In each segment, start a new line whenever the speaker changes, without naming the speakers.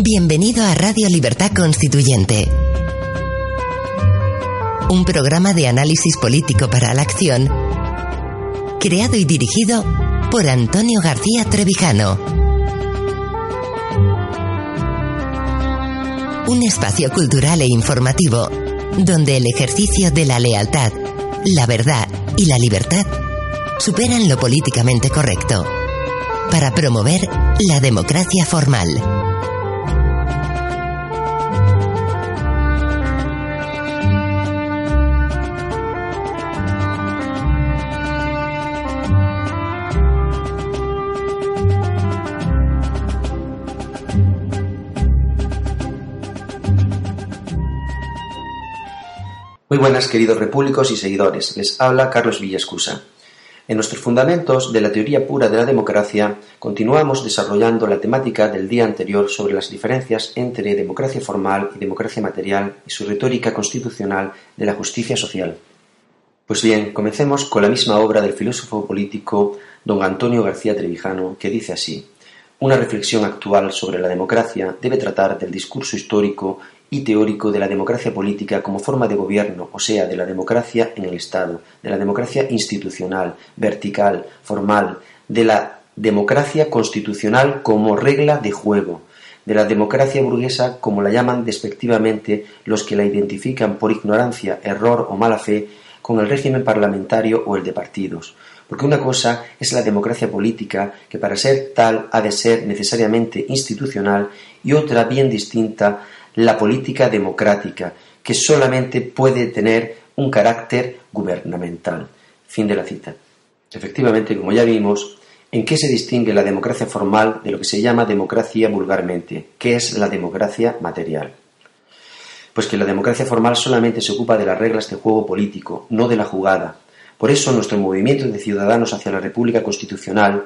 Bienvenido a Radio Libertad Constituyente. Un programa de análisis político para la acción, creado y dirigido por Antonio García Trevijano. Un espacio cultural e informativo donde el ejercicio de la lealtad, la verdad y la libertad superan lo políticamente correcto para promover la democracia formal.
Muy buenas queridos repúblicos y seguidores, les habla Carlos Villascusa. En nuestros fundamentos de la teoría pura de la democracia continuamos desarrollando la temática del día anterior sobre las diferencias entre democracia formal y democracia material y su retórica constitucional de la justicia social. Pues bien, comencemos con la misma obra del filósofo político don Antonio García Trevijano, que dice así una reflexión actual sobre la democracia debe tratar del discurso histórico y teórico de la democracia política como forma de gobierno, o sea, de la democracia en el Estado, de la democracia institucional, vertical, formal, de la democracia constitucional como regla de juego, de la democracia burguesa como la llaman despectivamente los que la identifican por ignorancia, error o mala fe con el régimen parlamentario o el de partidos. Porque una cosa es la democracia política, que para ser tal ha de ser necesariamente institucional, y otra bien distinta la política democrática, que solamente puede tener un carácter gubernamental. Fin de la cita. Efectivamente, como ya vimos, ¿en qué se distingue la democracia formal de lo que se llama democracia vulgarmente? ¿Qué es la democracia material? Pues que la democracia formal solamente se ocupa de las reglas de juego político, no de la jugada. Por eso nuestro movimiento de ciudadanos hacia la República Constitucional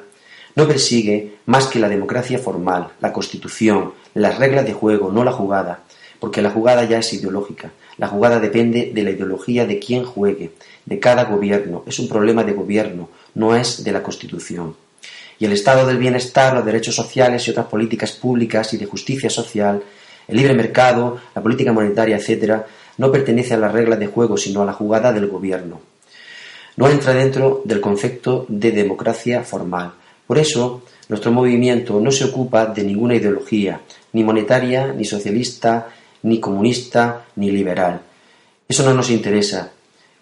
no persigue más que la democracia formal, la constitución, las reglas de juego, no la jugada, porque la jugada ya es ideológica. La jugada depende de la ideología de quien juegue, de cada gobierno. Es un problema de gobierno, no es de la constitución. Y el estado del bienestar, los derechos sociales y otras políticas públicas y de justicia social, el libre mercado, la política monetaria, etc., no pertenece a las reglas de juego, sino a la jugada del gobierno. No entra dentro del concepto de democracia formal, por eso, nuestro movimiento no se ocupa de ninguna ideología, ni monetaria, ni socialista, ni comunista, ni liberal. Eso no nos interesa.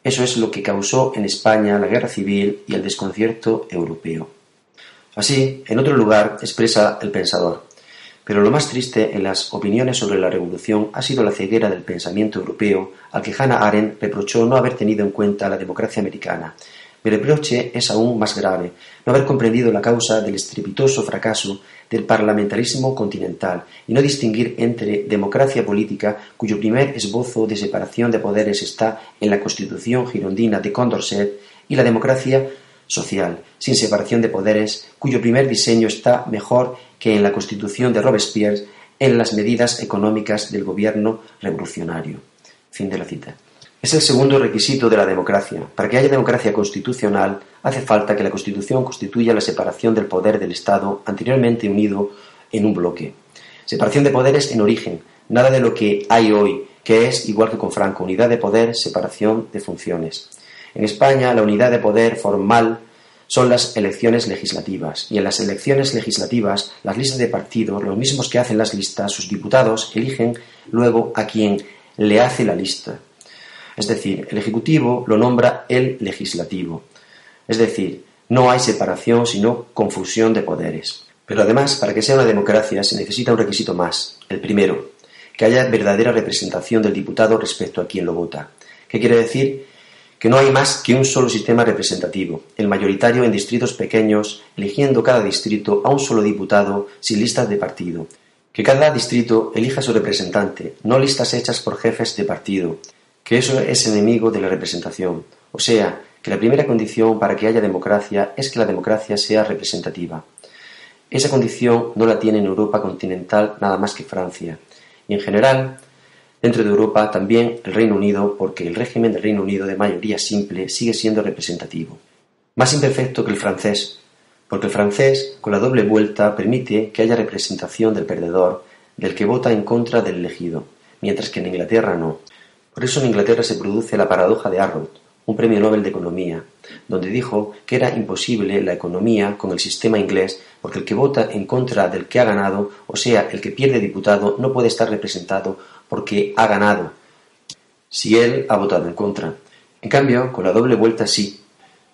Eso es lo que causó en España la guerra civil y el desconcierto europeo. Así, en otro lugar, expresa el pensador. Pero lo más triste en las opiniones sobre la revolución ha sido la ceguera del pensamiento europeo al que Hannah Arendt reprochó no haber tenido en cuenta la democracia americana mi reproche es aún más grave, no haber comprendido la causa del estrepitoso fracaso del parlamentarismo continental y no distinguir entre democracia política, cuyo primer esbozo de separación de poderes está en la Constitución girondina de Condorcet, y la democracia social, sin separación de poderes, cuyo primer diseño está mejor que en la Constitución de Robespierre en las medidas económicas del gobierno revolucionario. Fin de la cita. Es el segundo requisito de la democracia. Para que haya democracia constitucional, hace falta que la Constitución constituya la separación del poder del Estado anteriormente unido en un bloque. Separación de poderes en origen, nada de lo que hay hoy, que es, igual que con Franco, unidad de poder, separación de funciones. En España, la unidad de poder formal son las elecciones legislativas, y en las elecciones legislativas, las listas de partidos, los mismos que hacen las listas, sus diputados, eligen luego a quien le hace la lista. Es decir, el Ejecutivo lo nombra el Legislativo. Es decir, no hay separación sino confusión de poderes. Pero además, para que sea una democracia se necesita un requisito más, el primero, que haya verdadera representación del diputado respecto a quien lo vota. ¿Qué quiere decir? que no hay más que un solo sistema representativo, el mayoritario en distritos pequeños, eligiendo cada distrito a un solo diputado sin listas de partido. Que cada distrito elija su representante, no listas hechas por jefes de partido, que eso es enemigo de la representación. O sea, que la primera condición para que haya democracia es que la democracia sea representativa. Esa condición no la tiene en Europa continental nada más que Francia. Y en general, dentro de Europa también el Reino Unido, porque el régimen del Reino Unido de mayoría simple sigue siendo representativo. Más imperfecto que el francés, porque el francés, con la doble vuelta, permite que haya representación del perdedor, del que vota en contra del elegido, mientras que en Inglaterra no. Por eso en Inglaterra se produce la paradoja de Arrow, un premio Nobel de Economía, donde dijo que era imposible la economía con el sistema inglés porque el que vota en contra del que ha ganado, o sea, el que pierde diputado, no puede estar representado porque ha ganado, si él ha votado en contra. En cambio, con la doble vuelta sí.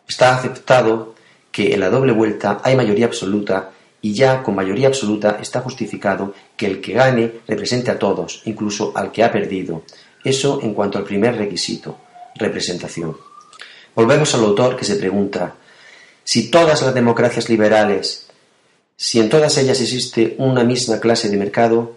Está aceptado que en la doble vuelta hay mayoría absoluta y ya con mayoría absoluta está justificado que el que gane represente a todos, incluso al que ha perdido. Eso en cuanto al primer requisito representación. Volvemos al autor que se pregunta, si todas las democracias liberales, si en todas ellas existe una misma clase de mercado,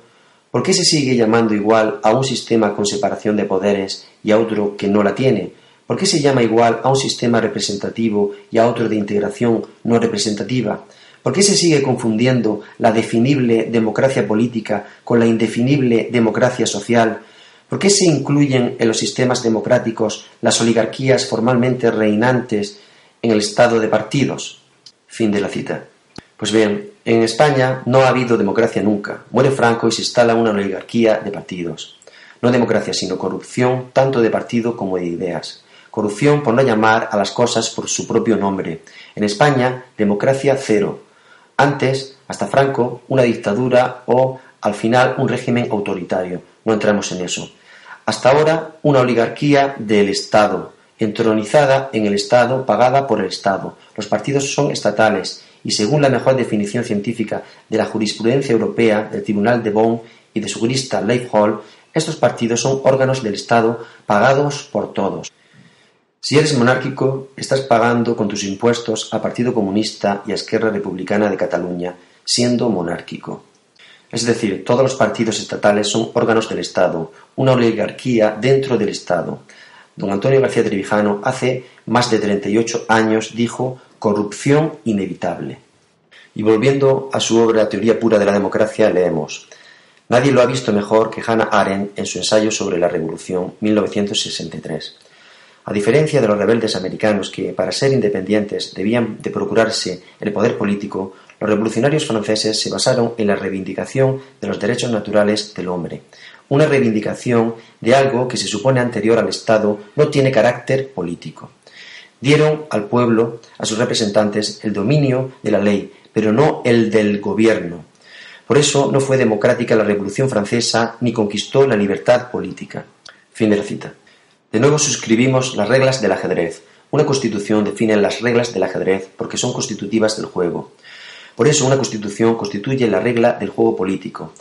¿por qué se sigue llamando igual a un sistema con separación de poderes y a otro que no la tiene? ¿Por qué se llama igual a un sistema representativo y a otro de integración no representativa? ¿Por qué se sigue confundiendo la definible democracia política con la indefinible democracia social ¿Por qué se incluyen en los sistemas democráticos las oligarquías formalmente reinantes en el estado de partidos? Fin de la cita. Pues bien, en España no ha habido democracia nunca. Muere Franco y se instala una oligarquía de partidos. No democracia, sino corrupción tanto de partido como de ideas. Corrupción por no llamar a las cosas por su propio nombre. En España, democracia cero. Antes, hasta Franco, una dictadura o, al final, un régimen autoritario. No entramos en eso. Hasta ahora, una oligarquía del Estado, entronizada en el Estado, pagada por el Estado. Los partidos son estatales y, según la mejor definición científica de la jurisprudencia europea del Tribunal de Bonn y de su jurista Hall, estos partidos son órganos del Estado pagados por todos. Si eres monárquico, estás pagando con tus impuestos al Partido Comunista y a Esquerra Republicana de Cataluña, siendo monárquico. Es decir, todos los partidos estatales son órganos del Estado, una oligarquía dentro del Estado. Don Antonio García Trevijano hace más de 38 años dijo corrupción inevitable. Y volviendo a su obra Teoría pura de la democracia, leemos Nadie lo ha visto mejor que Hannah Arendt en su ensayo sobre la Revolución 1963. A diferencia de los rebeldes americanos que, para ser independientes, debían de procurarse el poder político, los revolucionarios franceses se basaron en la reivindicación de los derechos naturales del hombre. Una reivindicación de algo que se supone anterior al Estado no tiene carácter político. Dieron al pueblo, a sus representantes, el dominio de la ley, pero no el del gobierno. Por eso no fue democrática la Revolución Francesa ni conquistó la libertad política. Fin de la cita. De nuevo suscribimos las reglas del ajedrez. Una constitución define las reglas del ajedrez porque son constitutivas del juego. Por eso una constitución constituye la regla del juego político.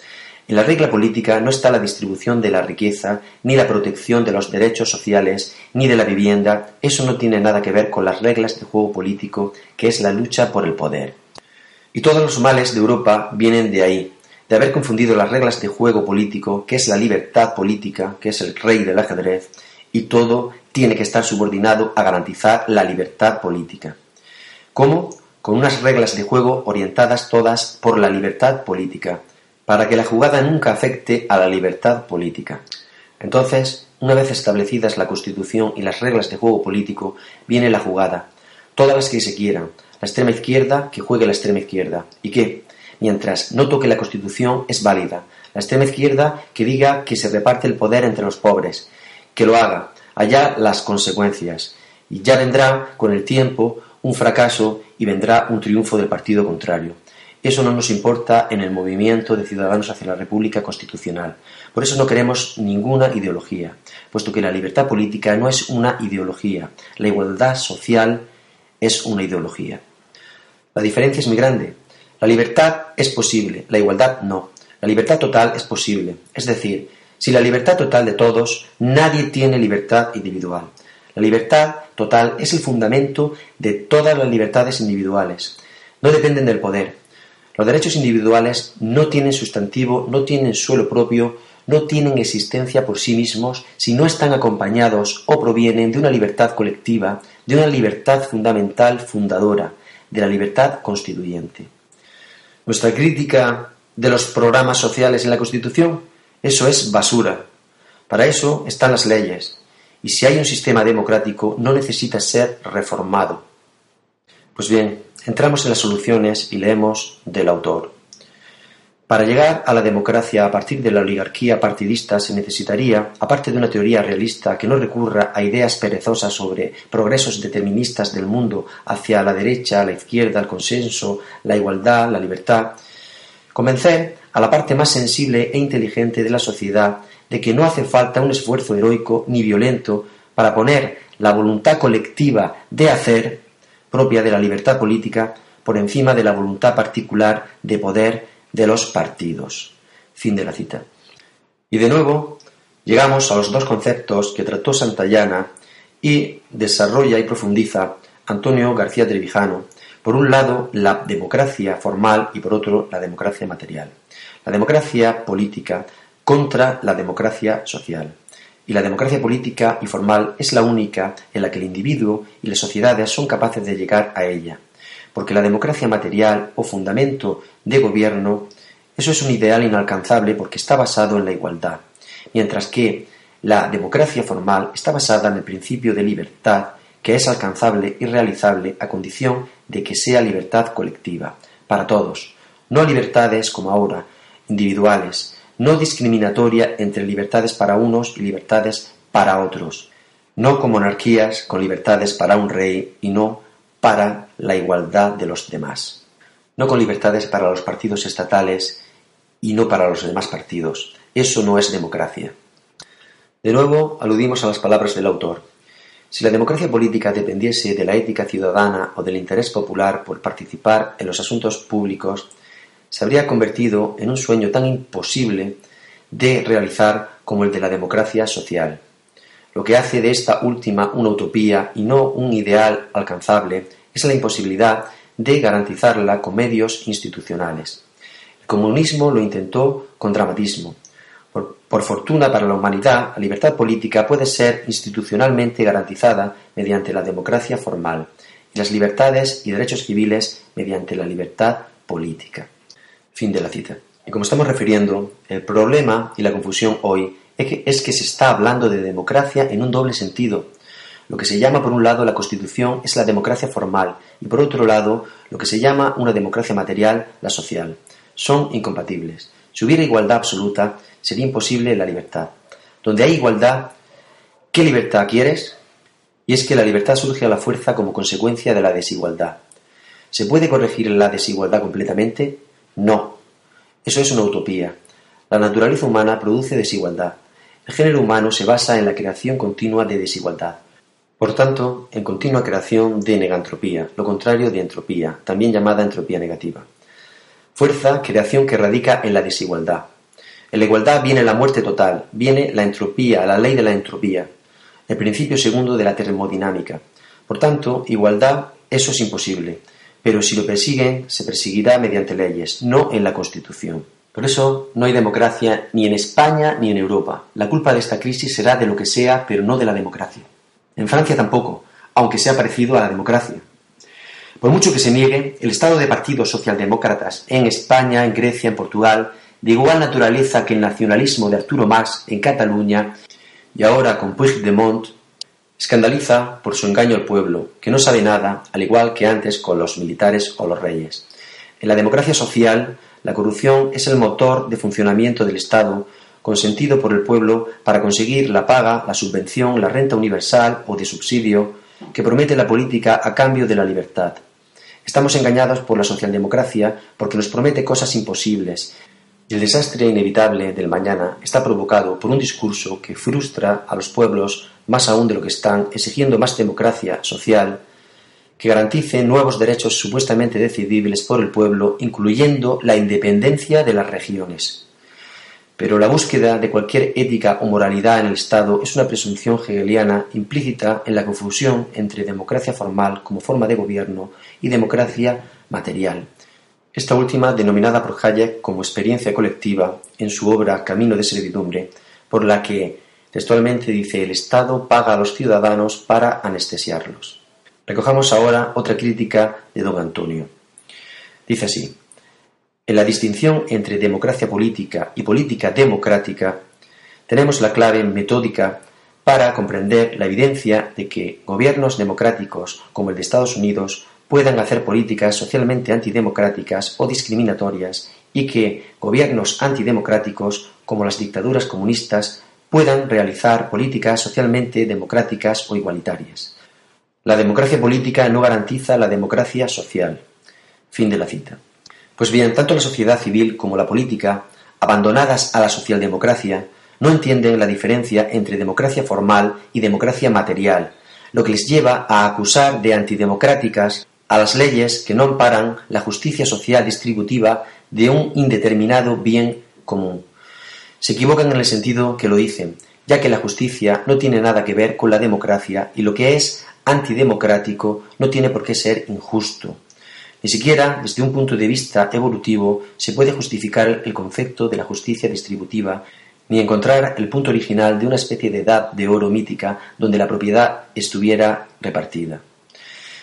En la regla política no está la distribución de la riqueza, ni la protección de los derechos sociales, ni de la vivienda. Eso no tiene nada que ver con las reglas del juego político, que es la lucha por el poder. Y todos los males de Europa vienen de ahí, de haber confundido las reglas de juego político, que es la libertad política, que es el rey del ajedrez, y todo tiene que estar subordinado a garantizar la libertad política. ¿Cómo? Con unas reglas de juego orientadas todas por la libertad política, para que la jugada nunca afecte a la libertad política. Entonces, una vez establecidas la Constitución y las reglas de juego político, viene la jugada, todas las que se quieran, la extrema izquierda que juegue la extrema izquierda, y que, mientras no toque la Constitución, es válida, la extrema izquierda que diga que se reparte el poder entre los pobres, que lo haga, allá las consecuencias, y ya vendrá con el tiempo un fracaso y vendrá un triunfo del partido contrario. Eso no nos importa en el movimiento de ciudadanos hacia la República Constitucional. Por eso no queremos ninguna ideología, puesto que la libertad política no es una ideología, la igualdad social es una ideología. La diferencia es muy grande. La libertad es posible, la igualdad no. La libertad total es posible. Es decir, si la libertad total de todos, nadie tiene libertad individual. La libertad total es el fundamento de todas las libertades individuales. No dependen del poder. Los derechos individuales no tienen sustantivo, no tienen suelo propio, no tienen existencia por sí mismos si no están acompañados o provienen de una libertad colectiva, de una libertad fundamental fundadora, de la libertad constituyente. Nuestra crítica de los programas sociales en la Constitución, eso es basura. Para eso están las leyes. Y si hay un sistema democrático, no necesita ser reformado. Pues bien, entramos en las soluciones y leemos del autor. Para llegar a la democracia a partir de la oligarquía partidista se necesitaría, aparte de una teoría realista que no recurra a ideas perezosas sobre progresos deterministas del mundo hacia la derecha, la izquierda, el consenso, la igualdad, la libertad, convencer a la parte más sensible e inteligente de la sociedad de que no hace falta un esfuerzo heroico ni violento para poner la voluntad colectiva de hacer, propia de la libertad política, por encima de la voluntad particular de poder de los partidos. Fin de la cita. Y de nuevo llegamos a los dos conceptos que trató Santayana y desarrolla y profundiza Antonio García Trevijano. Por un lado, la democracia formal y por otro, la democracia material. La democracia política contra la democracia social. Y la democracia política y formal es la única en la que el individuo y las sociedades son capaces de llegar a ella. Porque la democracia material o fundamento de gobierno, eso es un ideal inalcanzable porque está basado en la igualdad, mientras que la democracia formal está basada en el principio de libertad que es alcanzable y realizable a condición de que sea libertad colectiva, para todos, no libertades como ahora, individuales, no discriminatoria entre libertades para unos y libertades para otros, no como monarquías con libertades para un rey y no para la igualdad de los demás, no con libertades para los partidos estatales y no para los demás partidos. Eso no es democracia. De nuevo, aludimos a las palabras del autor. Si la democracia política dependiese de la ética ciudadana o del interés popular por participar en los asuntos públicos, se habría convertido en un sueño tan imposible de realizar como el de la democracia social. Lo que hace de esta última una utopía y no un ideal alcanzable es la imposibilidad de garantizarla con medios institucionales. El comunismo lo intentó con dramatismo. Por, fortuna para la humanidad, la libertad política puede ser institucionalmente garantizada mediante la democracia formal y las libertades y derechos civiles mediante la libertad política. Fin de la cita. Y como estamos refiriendo, el problema y la confusión hoy es que, se está hablando de democracia en un doble sentido. Lo que se llama por un lado la Constitución es la democracia formal y por otro lado lo que se llama una democracia material, la social. Son incompatibles. Si hubiera igualdad absoluta, sería imposible la libertad. Donde hay igualdad, ¿qué libertad quieres? Y es que la libertad surge a la fuerza como consecuencia de la desigualdad. ¿Se puede corregir la desigualdad completamente? No. Eso es una utopía. La naturaleza humana produce desigualdad. El género humano se basa en la creación continua de desigualdad. Por tanto, en continua creación de negantropía, lo contrario de entropía, también llamada entropía negativa. Fuerza, creación que radica en la desigualdad. En la igualdad viene la muerte total, viene la entropía, la ley de la entropía, el principio segundo de la termodinámica. Por tanto, igualdad, eso es imposible, pero si lo persiguen, se perseguirá mediante leyes, no en la Constitución. Por eso no hay democracia ni en España ni en Europa. La culpa de esta crisis será de lo que sea, pero no de la democracia. En Francia tampoco, aunque sea parecido a la democracia. Por mucho que se niegue, el estado de partidos socialdemócratas en España, en Grecia, en Portugal, de igual naturaleza que el nacionalismo de Arturo Mas en Cataluña y ahora con Puigdemont, escandaliza por su engaño al pueblo, que no sabe nada, al igual que antes con los militares o los reyes. En la democracia social, la corrupción es el motor de funcionamiento del Estado consentido por el pueblo para conseguir la paga, la subvención, la renta universal o de subsidio que promete la política a cambio de la libertad. Estamos engañados por la socialdemocracia porque nos promete cosas imposibles el desastre inevitable del mañana está provocado por un discurso que frustra a los pueblos más aún de lo que están, exigiendo más democracia social que garantice nuevos derechos supuestamente decidibles por el pueblo, incluyendo la independencia de las regiones. Pero la búsqueda de cualquier ética o moralidad en el Estado es una presunción hegeliana implícita en la confusión entre democracia formal como forma de gobierno y democracia material. Esta última denominada por Hayek como experiencia colectiva en su obra Camino de servidumbre, por la que textualmente dice el Estado paga a los ciudadanos para anestesiarlos. Recojamos ahora otra crítica de don Antonio. Dice así, en la distinción entre democracia política y política democrática, tenemos la clave metódica para comprender la evidencia de que gobiernos democráticos como el de Estados Unidos puedan hacer políticas socialmente antidemocráticas o discriminatorias y que gobiernos antidemocráticos como las dictaduras comunistas puedan realizar políticas socialmente democráticas o igualitarias. La democracia política no garantiza la democracia social. Fin de la cita. Pues bien, tanto la sociedad civil como la política, abandonadas a la socialdemocracia, no entienden la diferencia entre democracia formal y democracia material, lo que les lleva a acusar de antidemocráticas a las leyes que no amparan la justicia social distributiva de un indeterminado bien común. Se equivocan en el sentido que lo dicen, ya que la justicia no tiene nada que ver con la democracia y lo que es antidemocrático no tiene por qué ser injusto. Ni siquiera desde un punto de vista evolutivo se puede justificar el concepto de la justicia distributiva ni encontrar el punto original de una especie de edad de oro mítica donde la propiedad estuviera repartida.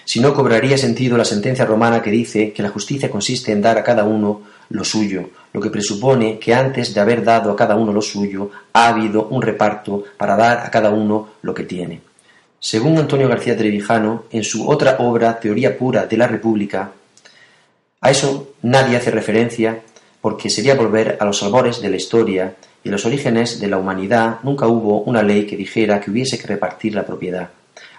Si no cobraría sentido la sentencia romana que dice que la justicia consiste en dar a cada uno lo suyo, lo que presupone que antes de haber dado a cada uno lo suyo, ha habido un reparto para dar a cada uno lo que tiene. Según Antonio García Trevijano, en su otra obra Teoría pura de la República, a eso nadie hace referencia porque sería volver a los albores de la historia y los orígenes de la humanidad nunca hubo una ley que dijera que hubiese que repartir la propiedad.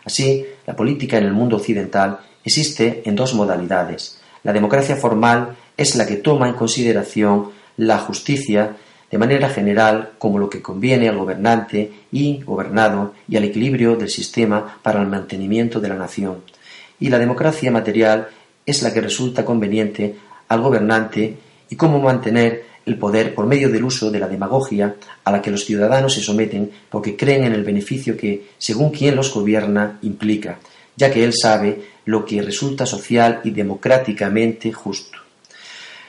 Así, la política en el mundo occidental existe en dos modalidades. La democracia formal es la que toma en consideración la justicia de manera general como lo que conviene al gobernante y gobernado y al equilibrio del sistema para el mantenimiento de la nación. Y la democracia material es la que resulta conveniente al gobernante y cómo mantener el poder por medio del uso de la demagogia a la que los ciudadanos se someten porque creen en el beneficio que, según quien los gobierna, implica, ya que él sabe lo que resulta social y democráticamente justo.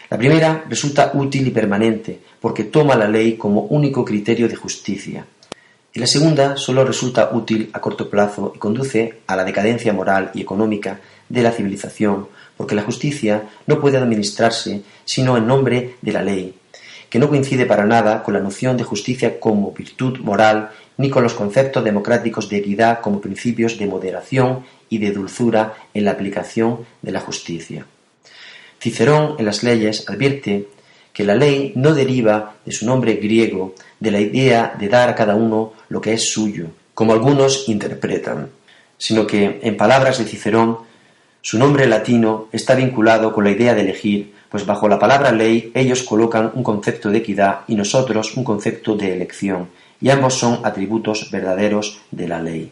La primera resulta útil y permanente, porque toma la ley como único criterio de justicia. Y la segunda solo resulta útil a corto plazo y conduce a la decadencia moral y económica de la civilización, porque la justicia no puede administrarse sino en nombre de la ley, que no coincide para nada con la noción de justicia como virtud moral ni con los conceptos democráticos de equidad como principios de moderación y de dulzura en la aplicación de la justicia. Cicerón en las leyes advierte que la ley no deriva de su nombre griego de la idea de dar a cada uno lo que es suyo, como algunos interpretan, sino que, en palabras de Cicerón, su nombre latino está vinculado con la idea de elegir, pues bajo la palabra ley ellos colocan un concepto de equidad y nosotros un concepto de elección, y ambos son atributos verdaderos de la ley.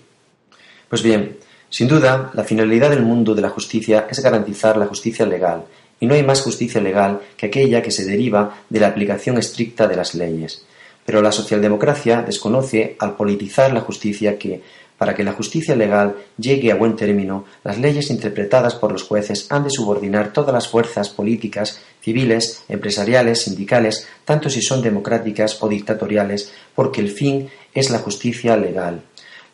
Pues bien, sin duda, la finalidad del mundo de la justicia es garantizar la justicia legal, y no hay más justicia legal que aquella que se deriva de la aplicación estricta de las leyes. Pero la socialdemocracia desconoce al politizar la justicia que, para que la justicia legal llegue a buen término, las leyes interpretadas por los jueces han de subordinar todas las fuerzas políticas, civiles, empresariales, sindicales, tanto si son democráticas o dictatoriales, porque el fin es la justicia legal.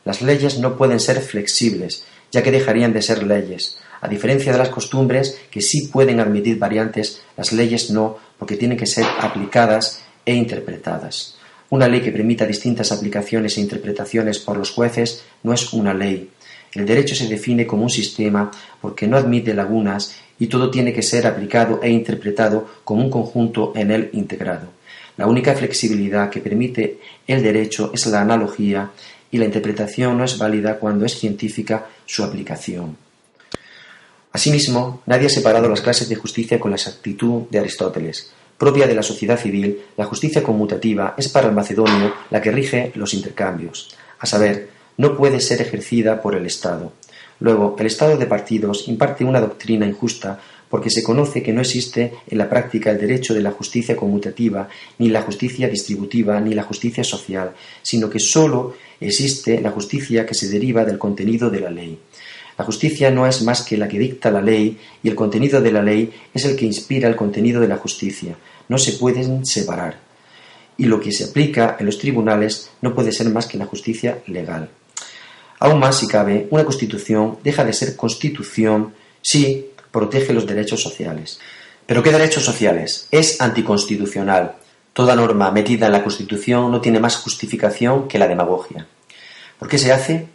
Las leyes no pueden ser flexibles, ya que dejarían de ser leyes. A diferencia de las costumbres, que sí pueden admitir variantes, las leyes no, porque tienen que ser aplicadas e interpretadas. Una ley que permita distintas aplicaciones e interpretaciones por los jueces no es una ley. El derecho se define como un sistema porque no admite lagunas y todo tiene que ser aplicado e interpretado como un conjunto en él integrado. La única flexibilidad que permite el derecho es la analogía y la interpretación no es válida cuando es científica su aplicación. Asimismo, nadie ha separado las clases de justicia con la exactitud de Aristóteles propia de la sociedad civil, la justicia conmutativa es para el macedonio la que rige los intercambios, a saber, no puede ser ejercida por el Estado. Luego, el Estado de partidos imparte una doctrina injusta porque se conoce que no existe en la práctica el derecho de la justicia conmutativa, ni la justicia distributiva, ni la justicia social, sino que sólo existe la justicia que se deriva del contenido de la ley. La justicia no es más que la que dicta la ley y el contenido de la ley es el que inspira el contenido de la justicia. No se pueden separar. Y lo que se aplica en los tribunales no puede ser más que la justicia legal. Aún más, si cabe, una constitución deja de ser constitución si protege los derechos sociales. ¿Pero qué derechos sociales? Es anticonstitucional. Toda norma metida en la Constitución no tiene más justificación que la demagogia. ¿Por qué se hace?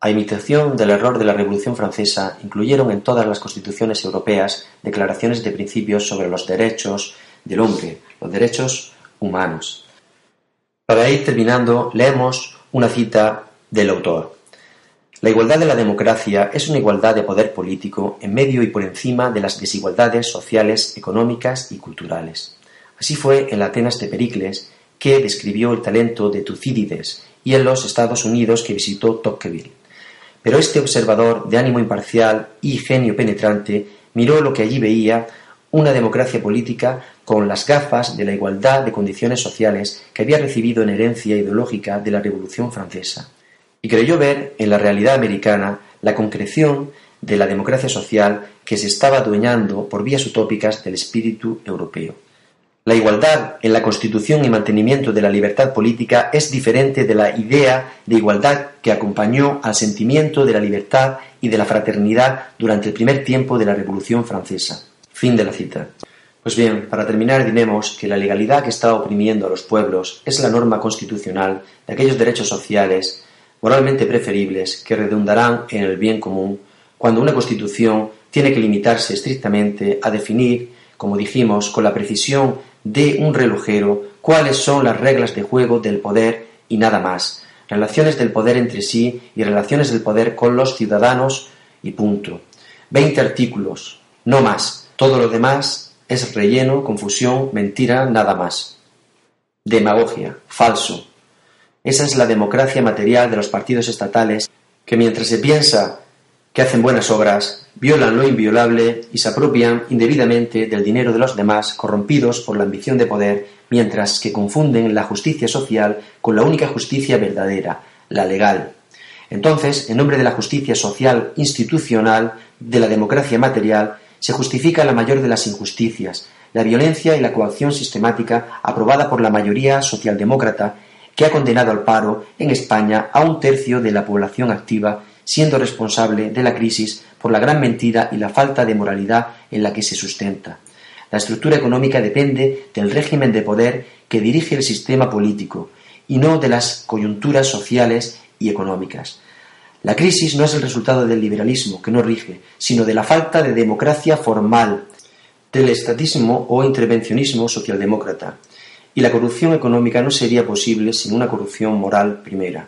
A imitación del error de la Revolución Francesa, incluyeron en todas las constituciones europeas declaraciones de principios sobre los derechos del hombre, los derechos humanos. Para ir terminando, leemos una cita del autor. La igualdad de la democracia es una igualdad de poder político en medio y por encima de las desigualdades sociales, económicas y culturales. Así fue en la Atenas de Pericles, que describió el talento de Tucídides, y en los Estados Unidos que visitó Tocqueville. Pero este observador de ánimo imparcial y genio penetrante miró lo que allí veía una democracia política con las gafas de la igualdad de condiciones sociales que había recibido en herencia ideológica de la Revolución Francesa y creyó ver en la realidad americana la concreción de la democracia social que se estaba adueñando por vías utópicas del espíritu europeo. La igualdad en la constitución y mantenimiento de la libertad política es diferente de la idea de igualdad que acompañó al sentimiento de la libertad y de la fraternidad durante el primer tiempo de la Revolución Francesa. Fin de la cita. Pues bien, para terminar diremos que la legalidad que está oprimiendo a los pueblos es la norma constitucional de aquellos derechos sociales moralmente preferibles que redundarán en el bien común cuando una Constitución tiene que limitarse estrictamente a definir, como dijimos, con la precisión de un relojero cuáles son las reglas de juego del poder y nada más, relaciones del poder entre sí y relaciones del poder con los ciudadanos y punto. Veinte artículos, no más. Todo lo demás es relleno, confusión, mentira, nada más. Demagogia, falso, esa es la democracia material de los partidos estatales que mientras se piensa que hacen buenas obras, violan lo inviolable y se apropian indebidamente del dinero de los demás, corrompidos por la ambición de poder, mientras que confunden la justicia social con la única justicia verdadera, la legal. Entonces, en nombre de la justicia social institucional, de la democracia material, se justifica la mayor de las injusticias, la violencia y la coacción sistemática aprobada por la mayoría socialdemócrata que ha condenado al paro en España a un tercio de la población activa, siendo responsable de la crisis por la gran mentira y la falta de moralidad en la que se sustenta. La estructura económica depende del régimen de poder que dirige el sistema político y no de las coyunturas sociales y económicas. La crisis no es el resultado del liberalismo, que no rige, sino de la falta de democracia formal, del estatismo o intervencionismo socialdemócrata y la corrupción económica no sería posible sin una corrupción moral primera.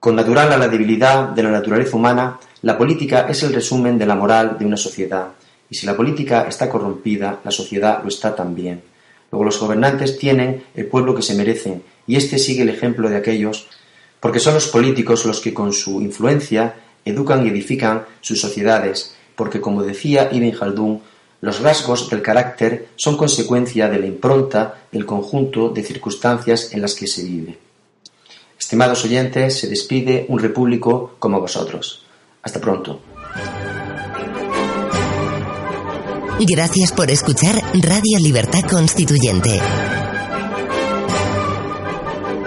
Con natural a la debilidad de la naturaleza humana, la política es el resumen de la moral de una sociedad, y si la política está corrompida, la sociedad lo está también. Luego los gobernantes tienen el pueblo que se merecen, y este sigue el ejemplo de aquellos, porque son los políticos los que con su influencia educan y edifican sus sociedades, porque como decía Ibn Khaldun, los rasgos del carácter son consecuencia de la impronta del conjunto de circunstancias en las que se vive. Estimados oyentes, se despide un repúblico como vosotros. Hasta pronto.
Gracias por escuchar Radio Libertad Constituyente.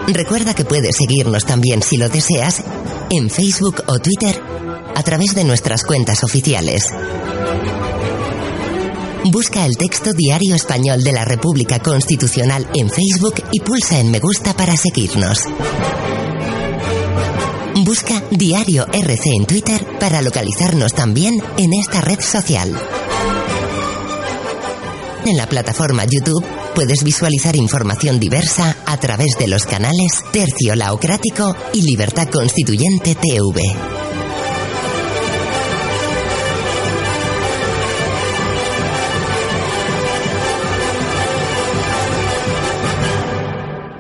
Recuerda que puedes seguirnos también si lo deseas en Facebook o Twitter a través de nuestras cuentas oficiales. Busca el texto Diario Español de la República Constitucional en Facebook y pulsa en me gusta para seguirnos. Busca Diario RC en Twitter para localizarnos también en esta red social. En la plataforma YouTube puedes visualizar información diversa a través de los canales Tercio Laocrático y Libertad Constituyente TV.